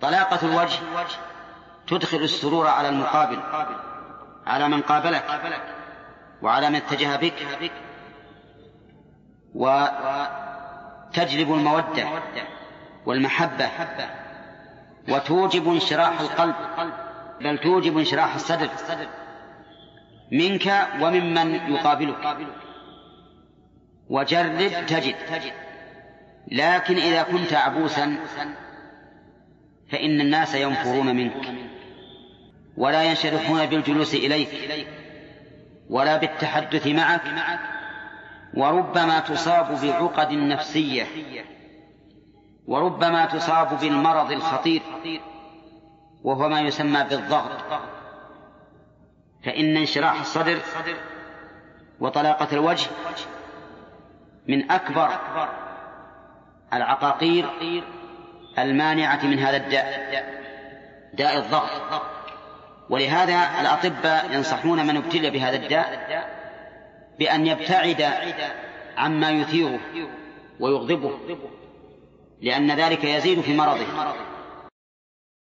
طلاقة الوجه تدخل السرور على المقابل على من قابلك وعلى من اتجه بك وتجلب المودة والمحبة وتوجب انشراح القلب بل توجب انشراح الصدر منك وممن يقابلك. وجرب تجد لكن إذا كنت عبوسا فإن الناس ينفرون منك. ولا ينشرحون بالجلوس إليك. ولا بالتحدث معك. وربما تصاب بعقد نفسية. وربما تصاب بالمرض الخطير. وهو ما يسمى بالضغط. فإن انشراح الصدر وطلاقة الوجه من أكبر العقاقير المانعة من هذا الداء داء الضغط. ولهذا الأطباء ينصحون من ابتلي بهذا الداء بأن يبتعد عما يثيره ويغضبه لأن ذلك يزيد في مرضه.